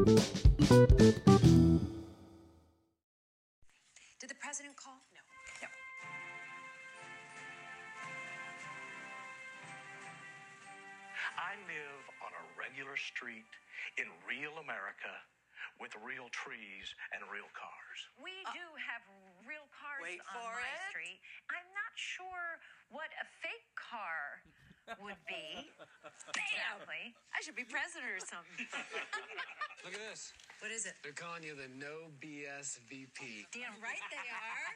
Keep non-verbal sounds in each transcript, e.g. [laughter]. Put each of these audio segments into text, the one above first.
Did the president call? No. No. I live on a regular street in real America with real trees and real cars. We uh. do have real cars Wait on for my it. street. I'm not sure what a fake car would be. exactly. I should be president or something. [laughs] Look at this. What is it? They're calling you the no BS VP. Damn right they are.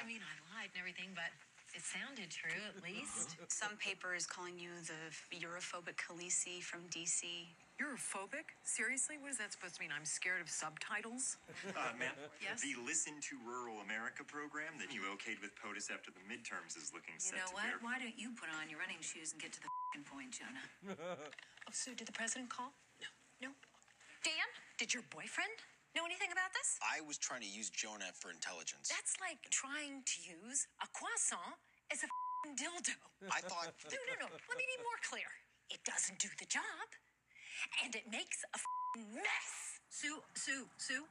I mean, I lied and everything, but it sounded true at least. Some paper is calling you the Europhobic Khaleesi from DC. Europhobic? Seriously? What is that supposed to mean? I'm scared of subtitles? [laughs] Uh, ma'am, Yes? the Listen to Rural America program that you okayed with POTUS after the midterms is looking You set know to what? bear. Why don't you put on your running shoes and get to the fing point, Jonah? [laughs] oh, Sue, did the president call? No. No? Dan, did your boyfriend know anything about this? I was trying to use Jonah for intelligence. That's like trying to use a croissant as a fing dildo. I thought. No, no, no. Let me be more clear. It doesn't do the job, and it makes a mess. Sue, Sue, Sue.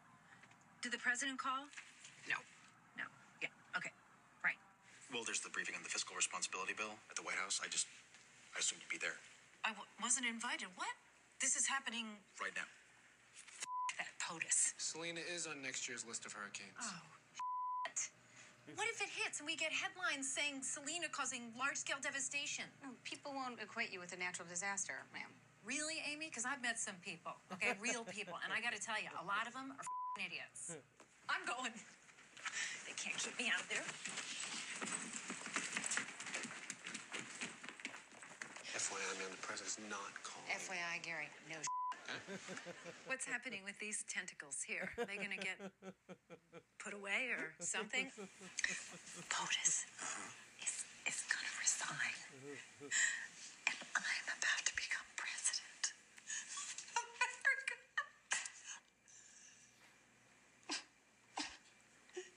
Did the president call? No. No. Yeah. Okay. Right. Well, there's the briefing on the fiscal responsibility bill at the White House. I just, I assumed you'd be there I w- wasn't invited. What? This is happening. right now. That POTUS. Selina is on next year's list of hurricanes. Oh. What if it hits and we get headlines saying Selina causing large-scale devastation? No, people won't equate you with a natural disaster, ma'am. Really, Amy? Because I've met some people, okay, real people, and I got to tell you, a lot of them are f***ing idiots. Hmm. I'm going. They can't keep me out there. FYI, man, the president's not calling. FYI, Gary, no. [laughs] What's happening with these tentacles here? Are they going to get put away or something? [laughs] POTUS is, is going to resign. [laughs] And I'm about to become president of America.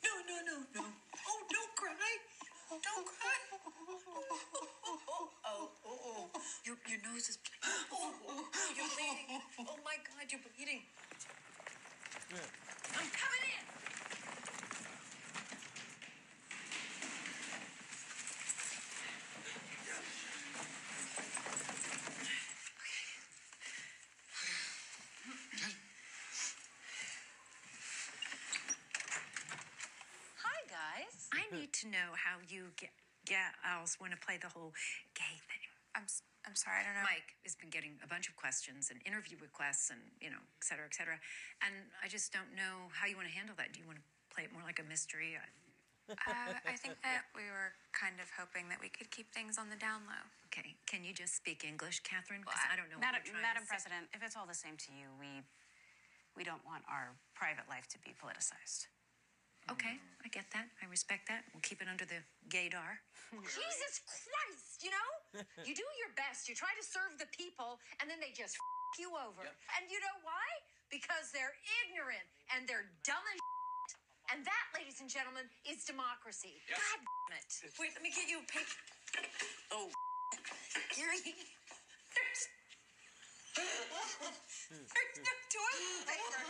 No, no, no, no. Oh, don't cry. Don't cry. Oh, oh, oh, oh. Your, your nose is bleeding. Oh, oh, you're bleeding. Oh my God, you're bleeding. I'm coming in. Hi, guys. I need to know how you get gals want to play the whole gay thing. I'm, s- I'm sorry, I don't know. Mike has been getting a bunch of questions and interview requests and, you know, et cetera, et cetera. And I just don't know how you want to handle that. Do you want to play it more like a mystery? I- Uh, I think that we were kind of hoping that we could keep things on the down low. Okay, can you just speak English, Catherine? Because I don't know Madam, what you're trying Madam to say. President, if it's all the same to you, we we don't want our private life to be politicized. Okay, I get that. I respect that. We'll keep it under the gaydar. [laughs] Jesus Christ, you know? [laughs] You do your best. You try to serve the people, and then they just f- you over. And you know why? Because they're ignorant and they're dumb as shit. And that, ladies and gentlemen, is democracy. God damn it. Wait, let me get you a paper. Oh, [laughs] Gary. There's, there's no toilet paper.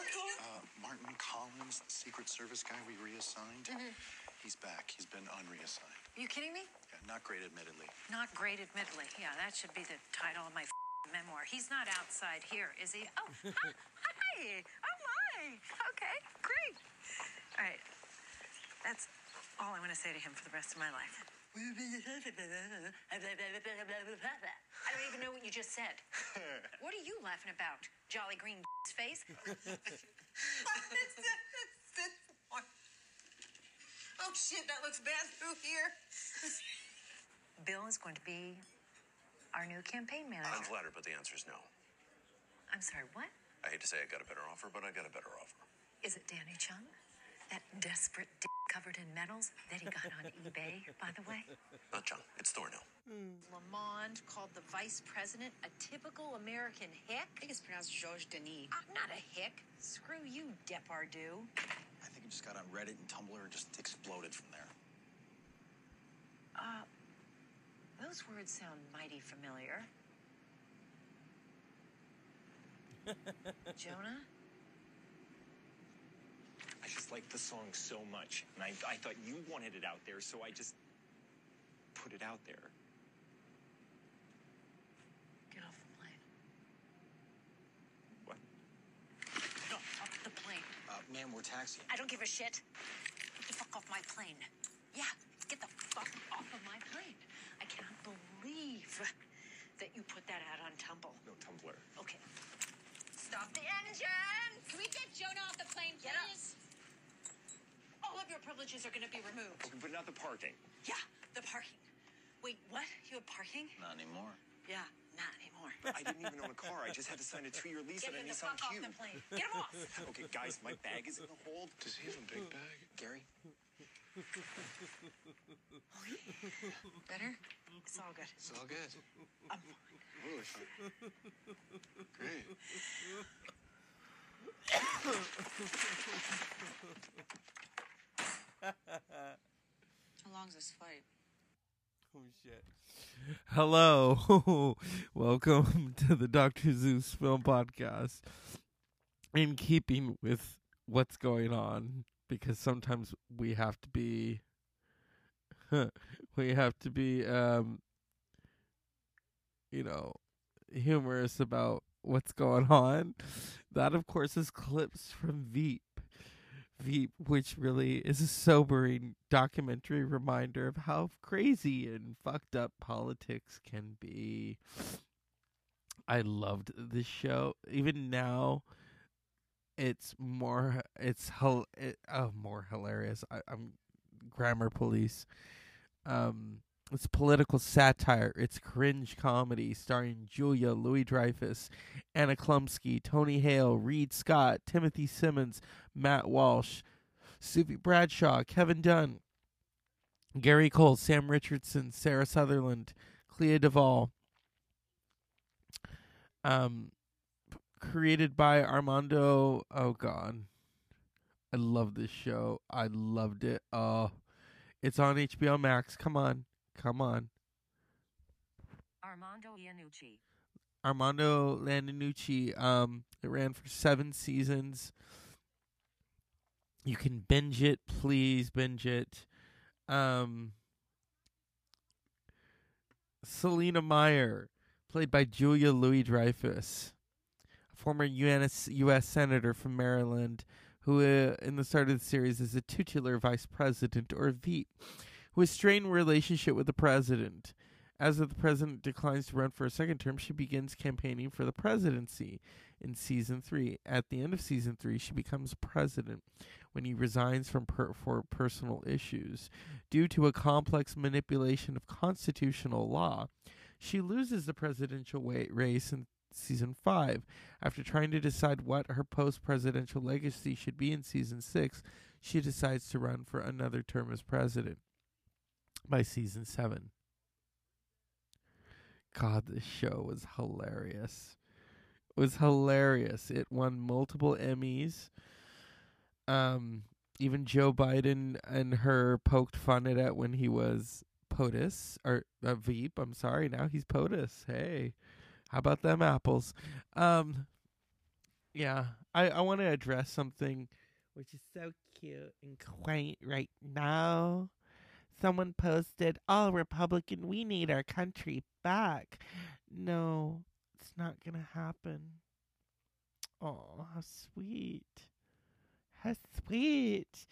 Uh, Martin Collins, the Secret Service guy we reassigned, he's back. He's been unreassigned. Are you kidding me? Yeah, not great, admittedly. Not great, admittedly. Yeah, that should be the title of my memoir. He's not outside here, is he? Oh, [laughs] hi. hi. Oh, my. Okay, great. All right. That's all I want to say to him for the rest of my life. I don't even know what you just said. What are you laughing about, Jolly Green [laughs] face? Oh shit, that looks bad through here. Bill is going to be our new campaign manager. I'm flattered, but the answer is no. I'm sorry, what? I hate to say I got a better offer, but I got a better offer. Is it Danny Chung? That desperate dick covered in medals that he got on eBay, by the way? Not John, it's Thornhill. Lamond called the vice president a typical American hick? I think it's pronounced Georges Denis. I'm not a hick. Screw you, Depardieu. I think it just got on Reddit and Tumblr and just exploded from there. Uh, those words sound mighty familiar. [laughs] Jonah, just like the song so much, and I, I thought you wanted it out there, so I just put it out there. Get off the plane. What? Get off the plane. Uh, ma'am, we're taxiing. I don't give a shit. Get the fuck off my plane. Yeah, get the fuck off of my plane. I cannot believe that you put that out on Tumble. No Tumblr. Okay. Stop the engine! Can we get Jonah off the plane, Get up. please? All of your privileges are going to be removed. Okay, but not the parking. Yeah, the parking. Wait, what? You have parking? Not anymore. Yeah, not anymore. I didn't even own a car. I just had to sign a two-year lease Get on a him the Nissan fuck off the plane. Get him off! [laughs] Okay, guys, my bag is in the hold. Does he have a big bag? Gary? [laughs] Better? It's all good. It's all good. I'm fine. Really fun. Great. [laughs] [laughs] How long's this fight? Oh shit. Hello. [laughs] Welcome to the Dr. Zeus Film Podcast. In keeping with what's going on, because sometimes we have to be [laughs] we have to be um you know humorous about what's going on. That of course is clips from Veep. Veep, which really is a sobering documentary reminder of how crazy and fucked up politics can be. I loved this show. Even now, it's more. It's hel- it, oh more hilarious. I, I'm grammar police. Um, it's political satire. It's cringe comedy starring Julia Louis Dreyfus, Anna Chlumsky, Tony Hale, Reid Scott, Timothy Simons, Matt Walsh, Sufe Bradshaw, Kevin Dunn, Gary Cole, Sam Richardson, Sarah Sutherland, Clea Duvall. Um, created by Armando. Oh God, I love this show. I loved it. Oh, it's on HBO Max. Come on, come on. Armando Iannucci. Armando Landinucci. Um, it ran for seven seasons. You can binge it, please binge it. Um, Selina Meyer, played by Julia Louis Dreyfus, a former US, U.S. senator from Maryland, who uh, in the start of the series is a titular vice president or VP, who has strained relationship with the president. As the president declines to run for a second term, she begins campaigning for the presidency in season three. At the end of season three, she becomes president when he resigns from per- for personal issues. Due to a complex manipulation of constitutional law, she loses the presidential race in season five. After trying to decide what her post presidential legacy should be in season six, she decides to run for another term as president by season seven. God, this show was hilarious. Was hilarious. It won multiple Emmys. Um, even Joe Biden and her poked fun at it when he was POTUS or uh, Veep. I'm sorry, now he's POTUS. Hey, how about them apples? Um, yeah, I I want to address something which is so cute and quaint right now. Someone posted, "All Republican, we need our country back." No, it's not gonna happen. Oh, how sweet. How sweet.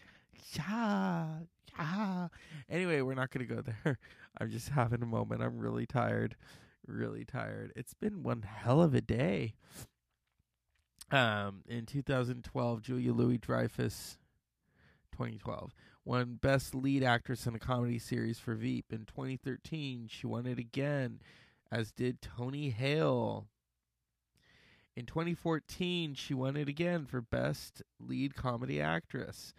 Yeah, yeah. Anyway, we're not going to go there. [laughs] I'm just having a moment. I'm really tired. Really tired. It's been one hell of a day. Um, in 2012, Julia Louis Dreyfus, 2012, won Best Lead Actress in a Comedy Series for Veep. In 2013, she won it again, as did Tony Hale. In 2014, she won it again for Best Lead Comedy Actress.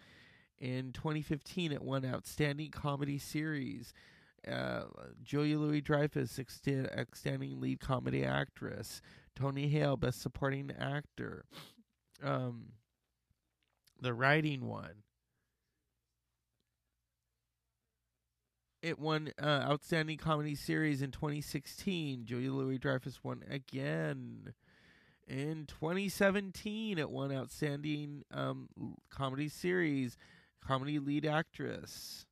In 2015, it won Outstanding Comedy Series. Uh, Julia Louis Dreyfus, Outstanding Lead Comedy Actress. Tony Hale, Best Supporting Actor. Um, the writing one. It won uh, Outstanding Comedy Series in 2016. Julia Louis Dreyfus won again. In 2017, it won Outstanding um, Comedy Series, Comedy Lead Actress.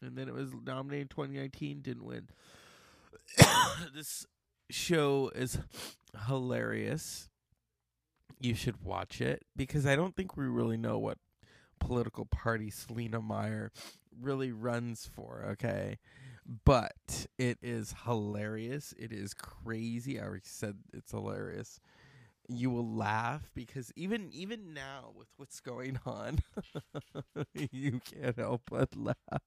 And then it was nominated in 2019, didn't win. [coughs] this show is hilarious. You should watch it because I don't think we really know what political party Selina Meyer really runs for, okay? But it is hilarious. It is crazy. I already said it's hilarious. You will laugh because even even now with what's going on, [laughs] you can't help but laugh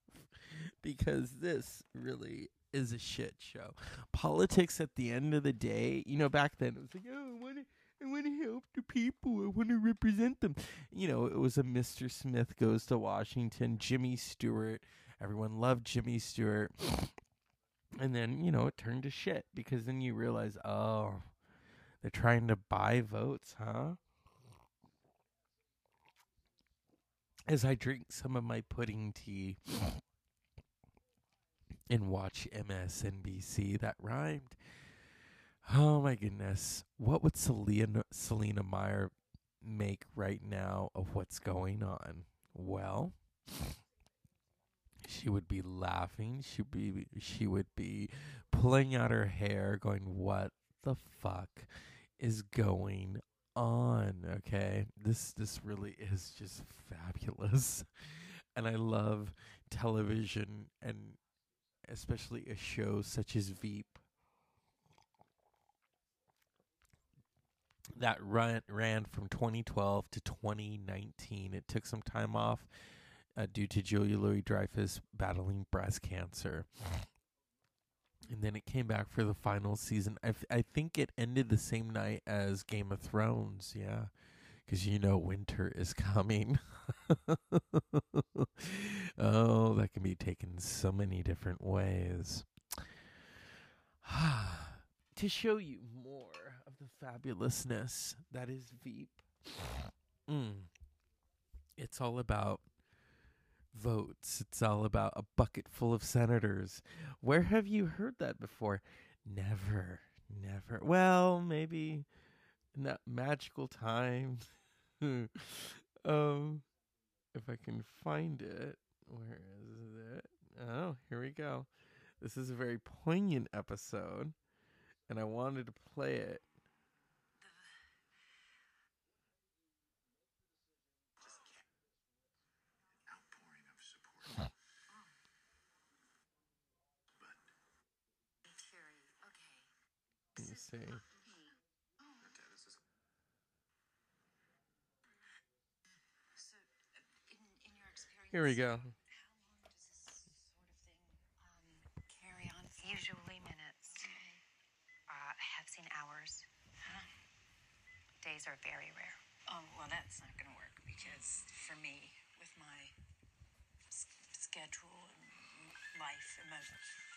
because this really is a shit show. Politics at the end of the day, you know, back then it was like, oh, to, I want to help the people. I want to represent them. You know, it was a Mr. Smith goes to Washington, Jimmy Stewart. Everyone loved Jimmy Stewart. And then, you know, it turned to shit because then you realize, oh, they're trying to buy votes, huh? As I drink some of my pudding tea and watch MSNBC, that rhymed. Oh my goodness. What would Selina, Selina Meyer make right now of what's going on? Well, she would be laughing. She be she would be pulling out her hair, going, "What the fuck is going on?" Okay, this this really is just fabulous, [laughs] and I love television and especially a show such as Veep that run ran from 2012 to 2019. It took some time off uh, due to Julia Louis Dreyfus battling breast cancer. And then it came back for the final season. I, f- I think it ended the same night as Game of Thrones, yeah. Because you know winter is [laughs] coming. oh, that can be taken so many different ways. [sighs] to show you more fabulousness that is Veep, mm, it's all about votes. It's all about a bucket full of senators. Where have you heard that before? Never, never. Well, maybe in that magical time. [laughs] um, if I can find it, where is it? Oh, here we go. This is a very poignant episode, and I wanted to play it. See. Here we go. Carry on. Usually minutes. Uh, I have seen hours. Days are very rare. Oh, well, that's not going to work because for me, with my s- schedule and life and my.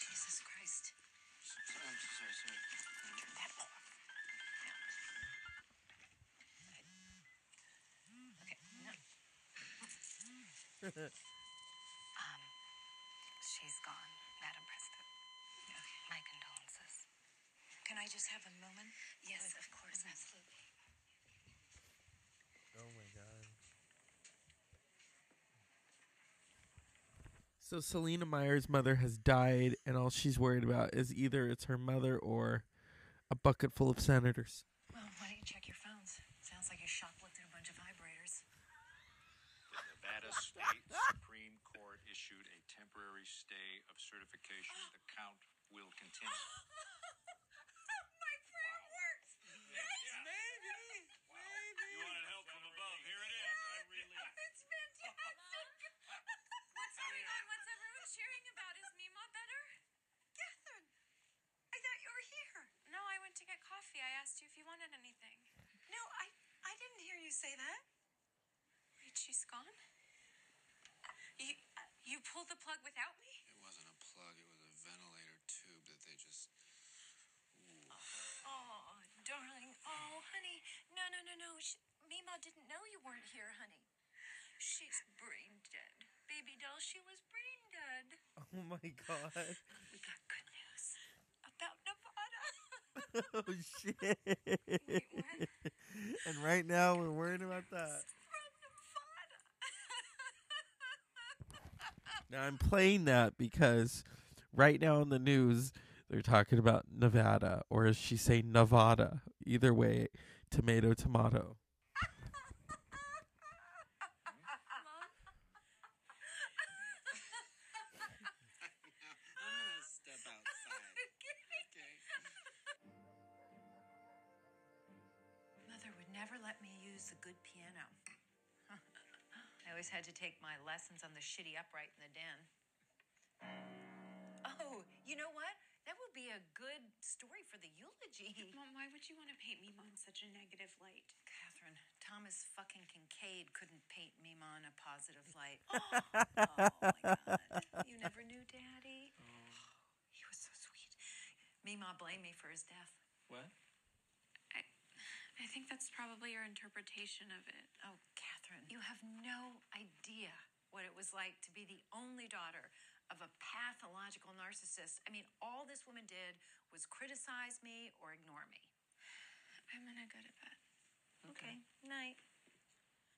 Jesus Christ. I'm so sorry, sorry. Turn that off. Okay, no. Um, she's gone, Madam President. My condolences. Can I just have a moment? Yes, of course, absolutely. Oh my god. So Selina Meyer's mother has died, and all she's worried about is either it's her mother or a bucket full of senators. Well, why don't you check your phones? Sounds like you shoplifted a bunch of vibrators. The Nevada State Supreme Court issued a temporary stay of certification. The count will continue. [gasps] [laughs] My prayer works! Maybe. Maybe. You wanted help from above. Here it is. I really. It's fantastic! What's going on? What's everyone cheering about? Is Mima better? Catherine! I thought you were here. No, I went to get coffee. I asked you if you wanted anything. No, I I didn't hear you say that. Wait, she's gone? You, you pulled the plug without me? It wasn't a plug, it was a ventilator tube that they just. Oh, darling. Oh, honey. No, no, no, no. Sh Mima didn't know you weren't here, honey. She's brain dead. Baby doll, she was brain dead. Oh my god. We got good news about Nevada. [laughs] oh shit! And right now we're worrying about that. Now I'm playing that because right now in the news they're talking about Nevada, or as she say Nevada. Either way, tomato, tomato. Always had to take my lessons on the shitty upright in the den. Oh, you know what? That would be a good story for the eulogy. [laughs] Mom, why would you want to paint Mima in such a negative light? Catherine, Thomas fucking Kinkade couldn't paint Mima in a positive light. [laughs] Oh, oh my god. You never knew Daddy? Oh, he was so sweet. Mima blamed me for his death. What? I, I think that's probably your interpretation of it. Oh, Catherine, you have no idea what it was like to be the only daughter of a pathological narcissist. I mean, all this woman did was criticize me or ignore me. I'm gonna go to bed. Okay, night.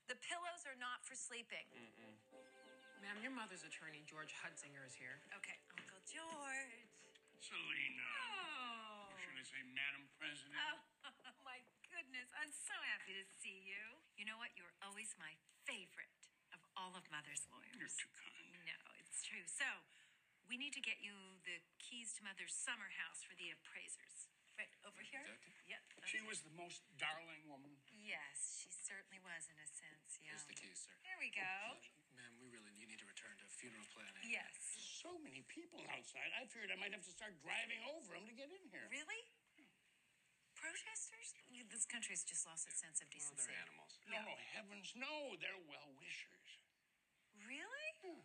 The pillows are not for sleeping. Ma'am, your mother's attorney, George Hudsinger, is here. Okay, Uncle George. Selina. Oh. Should I say Madam President? Oh, my goodness. I'm so happy to see you. You know what? You're always my favorite of all of Mother's lawyers. You're too kind. No, it's true. So, we need to get you the keys to Mother's summer house for the appraisers. Right over here? Yep. She was the most darling woman. Yes, she certainly was in a sense. Yeah. Here's the keys, sir. There we go. Oh, Ma'am, we really you need to return to funeral planning. Yes. So many people outside. I figured I might have to start driving over them to get in here. Really? Protesters? You- This country's just lost its sense of Well, decency. they're animals. No, no, heavens, no. They're well wishers. Really? Hmm.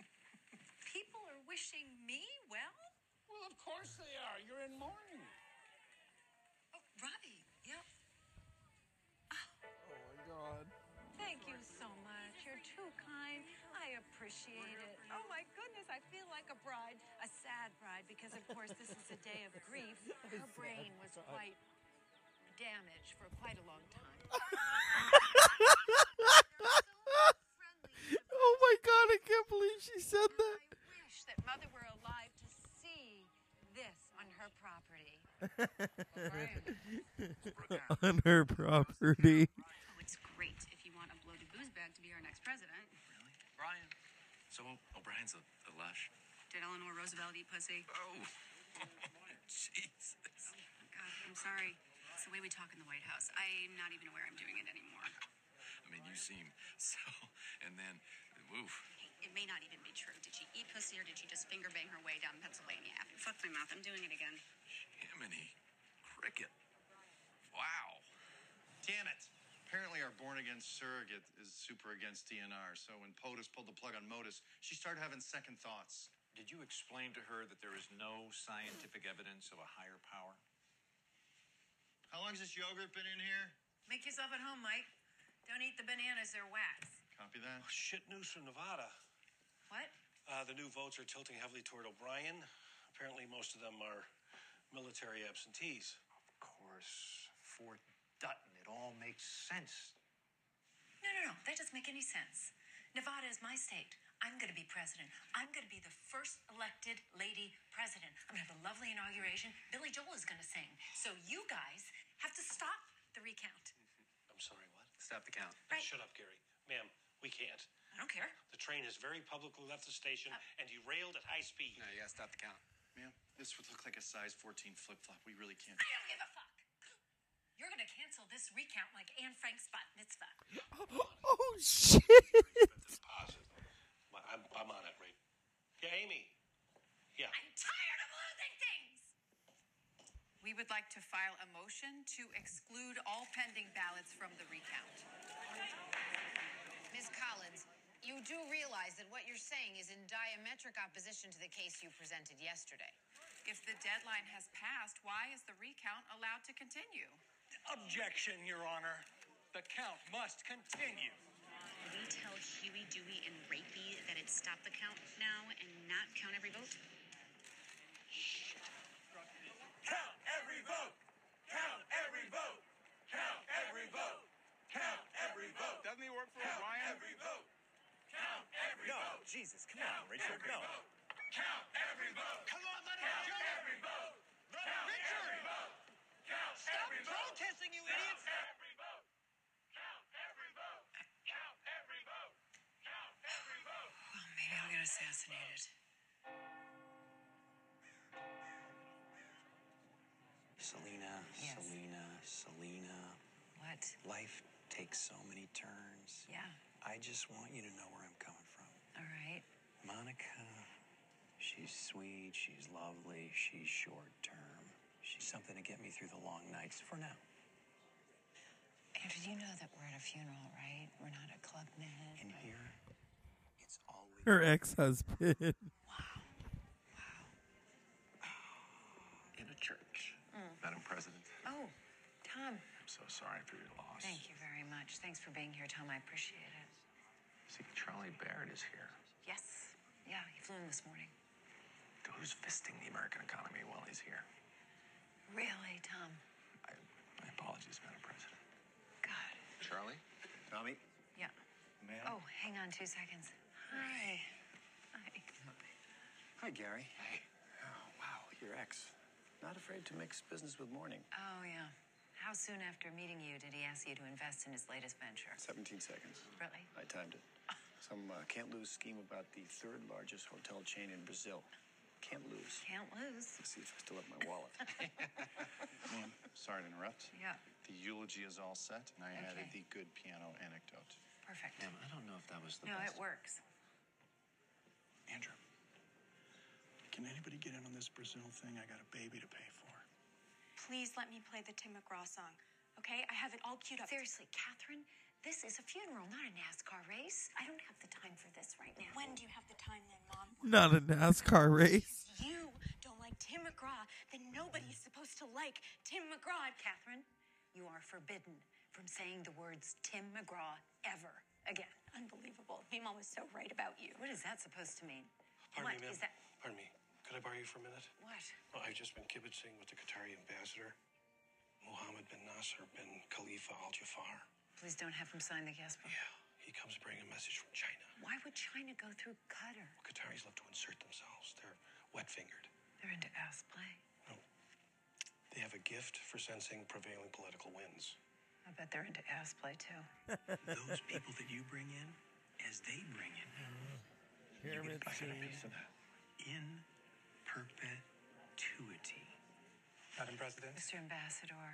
[laughs] People are wishing me well? Well, of course they are. You're in mourning. Oh, right. Yep. Oh my god. Thank you so much. You're too kind. I appreciate it. Oh my goodness, I feel like a bride, a sad bride, because of course this is a day of [laughs] grief. Her brain was uh, quite damaged for quite a long time. [laughs] oh my god, I can't believe she said that. I wish that mother were alive to see this on her property. [laughs] On her property. Oh, it's great if you want a bloated booze bag to be our next president. Really? Brian. So O'Brien's a, a lush. Did Eleanor Roosevelt eat pussy? Oh. [laughs] oh Jesus. Oh, God, I'm sorry. It's the way we talk in the White House. I'm not even aware I'm doing it anymore. I mean, you seem so. And then, woof. It may not even be true. Did she eat pussy or did she just finger bang her way down Pennsylvania Avenue? Fuck my mouth. I'm doing it again. Jiminy. Cricket. Wow. Damn it. Apparently, our born again surrogate is super against DNR. So when POTUS pulled the plug on MOTUS, she started having second thoughts. Did you explain to her that there is no scientific evidence of a higher power? How long's this yogurt been in here? Make yourself at home, Mike. Don't eat the bananas, they're wax. Copy that. Shit news from Nevada. What? Uh, the new votes are tilting heavily toward O'Brien. Apparently, most of them are military absentees. Of course. Fort Dutton. It all makes sense. No, no, no. That doesn't make any sense. Nevada is my state. I'm going to be president. I'm going to be the first elected lady president. I'm going to have a lovely inauguration. Billy Joel is going to sing. So you guys have to stop the recount. [laughs] I'm sorry, what? Stop the count. Right. Shut up, Gary. Ma'am, we can't. I don't care. The train has very publicly left the station uh. and derailed at high speed. No, you gotta stop the count. Ma'am, this would look like a size 14 flip flop. We really can't. I don't give a fuck. You're going to cancel this recount like Anne Frank's bat mitzvah. [gasps] Oh shit. Positive. Well, I'm, I'm on it, right? Yeah, Amy. Yeah. I'm tired of losing things. We would like to file a motion to exclude all pending ballots from the recount. Ms. Collins, you do realize that what you're saying is in diametric opposition to the case you presented yesterday. If the deadline has passed, why is the recount allowed to continue? Objection, Your Honor. The count must continue. Can we tell Huey, Dewey, and Rapey that it's stop the count now and not count every vote? Count every vote. Jesus, come on, Richard. No. Count every vote. Come on, let it Count go. every vote. Count Richard. every vote. Count Stop every vote. protesting, you idiots. every vote. Count every vote. Count every vote. Count every vote. Oh, well, maybe I'll get assassinated. Selina, Yes. Selina, Selina. What? Life takes so many turns. Yeah. I just want you to know where I'm coming from. All right. Monica, she's sweet, she's lovely, she's short term. She's something to get me through the long nights for now. Andrew, you know that we're at a funeral, right? We're not at a Club Med. And here, it's always Her ex-husband. [laughs] Wow, wow. In a church. Mm. Madam President, Oh, Tom. I'm so sorry for your loss. Thank you very much. Thanks for being here, Tom. I appreciate it. See, Charlie Barrett is here. Yes. Yeah, he flew in this mourning. Who's fisting the American economy while he's here? Really, Tom? I, My apologies, Madam President. God. Charlie? Tommy? Yeah. Ma'am? Oh, hang on two seconds. Hi. Hi. Hi, Gary. Hey. Oh, wow, your ex. Not afraid to mix business with morning. Oh, yeah. How soon after meeting you did he ask you to invest in his latest venture? 17 seconds. Really? I timed it. [laughs] Some uh, can't lose scheme about the third largest hotel chain in Brazil. Can't lose. Can't lose. Let's see if I still have my wallet. [laughs] Ma'am, sorry to interrupt. Yeah. The eulogy is all set, and I added the good piano anecdote. Perfect. Ma'am, I don't know if that was the No, best. it works. Andrew, can anybody get in on this Brazil thing? I got a baby to pay for. Please let me play the Tim McGraw song, okay? I have it all queued up. Seriously, Catherine, this is a funeral, not a NASCAR race. I don't have the time for this right now. When do you have the time then, Mom? Not a NASCAR race. You don't like Tim McGraw, then nobody's supposed to like Tim McGraw. Catherine, you are forbidden from saying the words Tim McGraw ever again. Unbelievable. Mima was so right about you. What is that supposed to mean? Pardon what me, ma'am. is that? Pardon me. Could I borrow you for a minute? What? Well, I've just been kibitzing with the Qatari ambassador, Mohammed bin Nasser bin Khalifa Al Jafar. Please don't have him sign the guest book. Yeah, he comes bringing a message from China. Why would China go through Qatar? Qataris love to insert themselves. They're wet fingered. They're into ass play. No. They have a gift for sensing prevailing political winds. I bet they're into ass play too. Those people that you bring in, as they bring in, you Pyramid get a piece of that. In perpetuity. Madam President, Mr. Ambassador,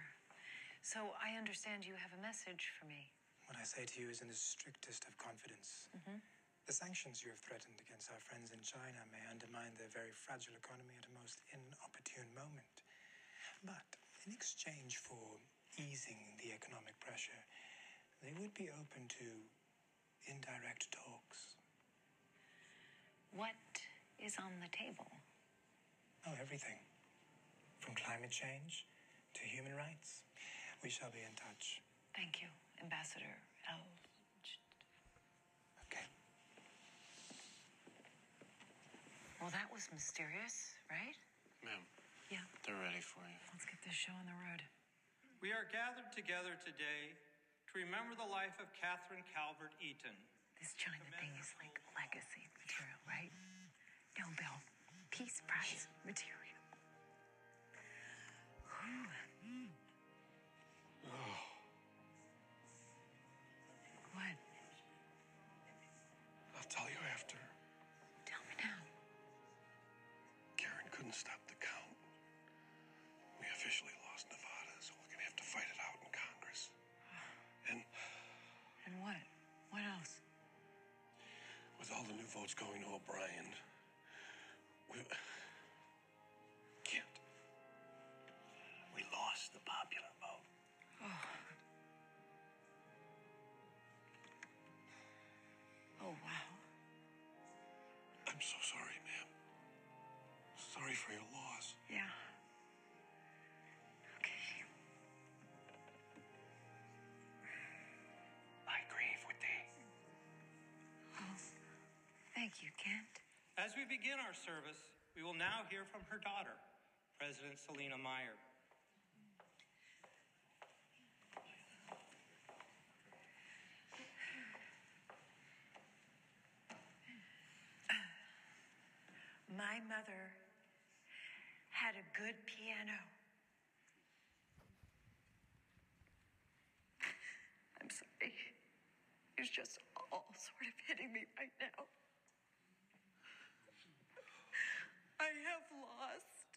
so I understand you have a message for me. what I say to you is in the strictest of confidence. Mhm. The sanctions you have threatened against our friends in China may undermine their very fragile economy at a most inopportune moment. But in exchange for easing the economic pressure, they would be open to indirect talks. What is on the table? Oh, everything. From climate change to human rights. We shall be in touch. Thank you, Ambassador L. Okay. Well, that was mysterious, right? Ma'am. Yeah. They're ready for you. Let's get this show on the road. We are gathered together today to remember the life of Catherine Calvert Eaton. This China thing is like legacy material, right? Nobel Peace Prize material. What? O'Brien, we can't. We lost the popular vote. Oh. Oh, wow. I'm so sorry, ma'am. Sorry for your loss. Yeah. You, Kent. As we begin our service, we will now hear from her daughter, President Selina Meyer. My mother had a good piano. I'm sorry. It's just all sort of hitting me right now. I have lost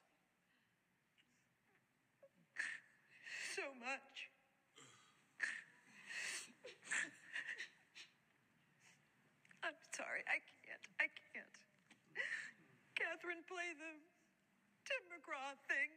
so much. I'm sorry. I can't. I can't. Catherine, play the Tim McGraw thing.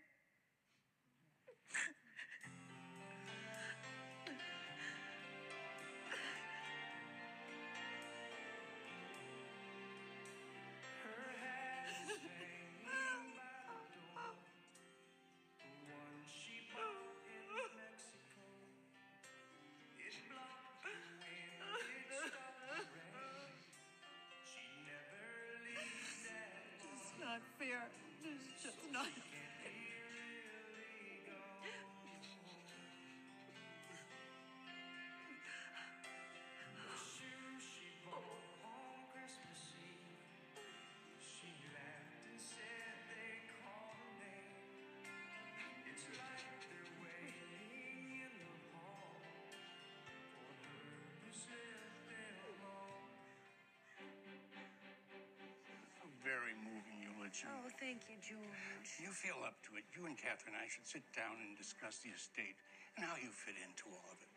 Moving. Oh, thank you, George. You feel up to it. You and Catherine and I should sit down and discuss the estate and how you fit into all of it.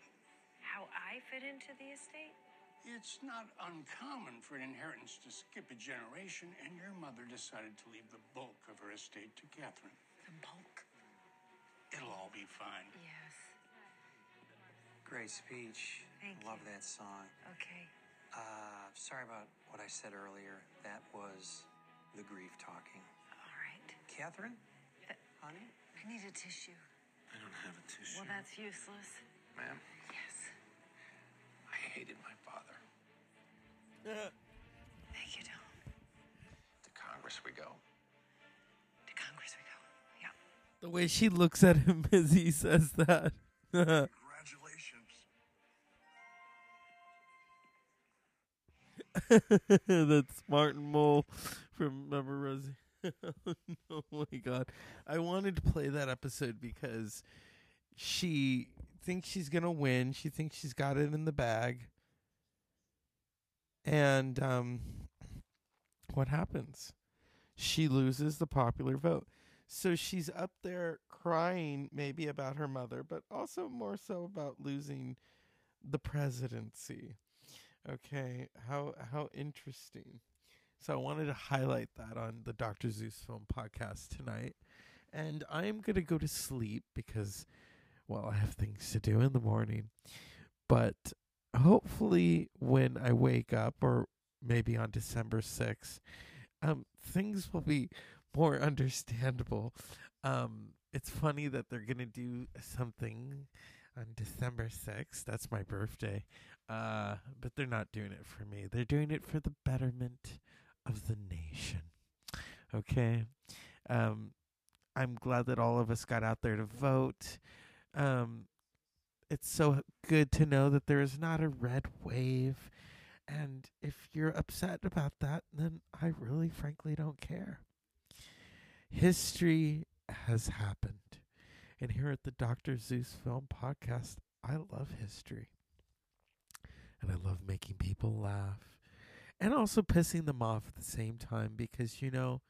How I fit into the estate? It's not uncommon for an inheritance to skip a generation, and your mother decided to leave the bulk of her estate to Catherine. The bulk? It'll all be fine. Yes. Great speech. Thank Love you. that song. Okay. Uh, sorry about what I said earlier. That was the grief talking. All right. Catherine? Uh, Honey? I need a tissue. I don't have a tissue. Well, that's useless. Ma'am, Yes. I hated my father. [laughs] Thank you, Tom. To Congress we go. To Congress we go. Yeah. The way she looks at him [laughs] as he says that. [laughs] Congratulations. That's Martin Mull from Remember Rosie. [laughs] oh my god. I wanted to play that episode because she thinks she's gonna win. She thinks she's got it in the bag. And um what happens? She loses the popular vote. So she's up there crying maybe about her mother, but also more so about losing the presidency. Okay, how how interesting. So I wanted to highlight that on the Dr. Zeus Film podcast tonight. And I'm going to go to sleep because well, I have things to do in the morning. But hopefully when I wake up or maybe on December 6th, um things will be more [laughs] understandable. Um it's funny that they're going to do something on December 6th. That's my birthday. Uh, but they're not doing it for me. They're doing it for the betterment of the nation. Okay. Um, I'm glad that all of us got out there to vote. Um, it's so good to know that there is not a red wave. And if you're upset about that, then I really, frankly, don't care. History has happened. And here at the Dr. Zeus Film Podcast, I love history. And I love making people laugh and also pissing them off at the same time because you know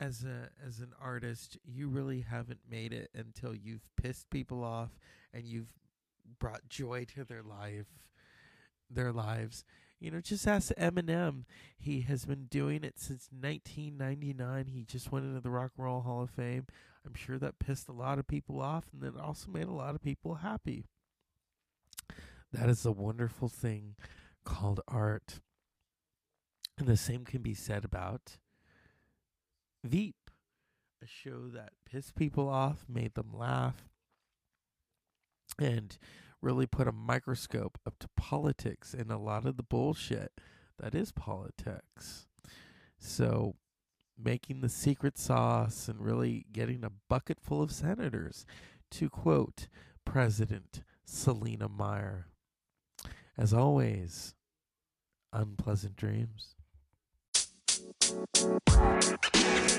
as a as an artist you really haven't made it until you've pissed people off and you've brought joy to their life their lives. You know just ask Eminem. He has been doing it since 1999 he just went into the rock and roll hall of fame. I'm sure that pissed a lot of people off and then also made a lot of people happy. That is a wonderful thing called art and the same can be said about Veep, a show that pissed people off, made them laugh, and really put a microscope up to politics and a lot of the bullshit that is politics. So, making the secret sauce and really getting a bucket full of senators, to quote President Selina Meyer. As always, unpleasant dreams. Música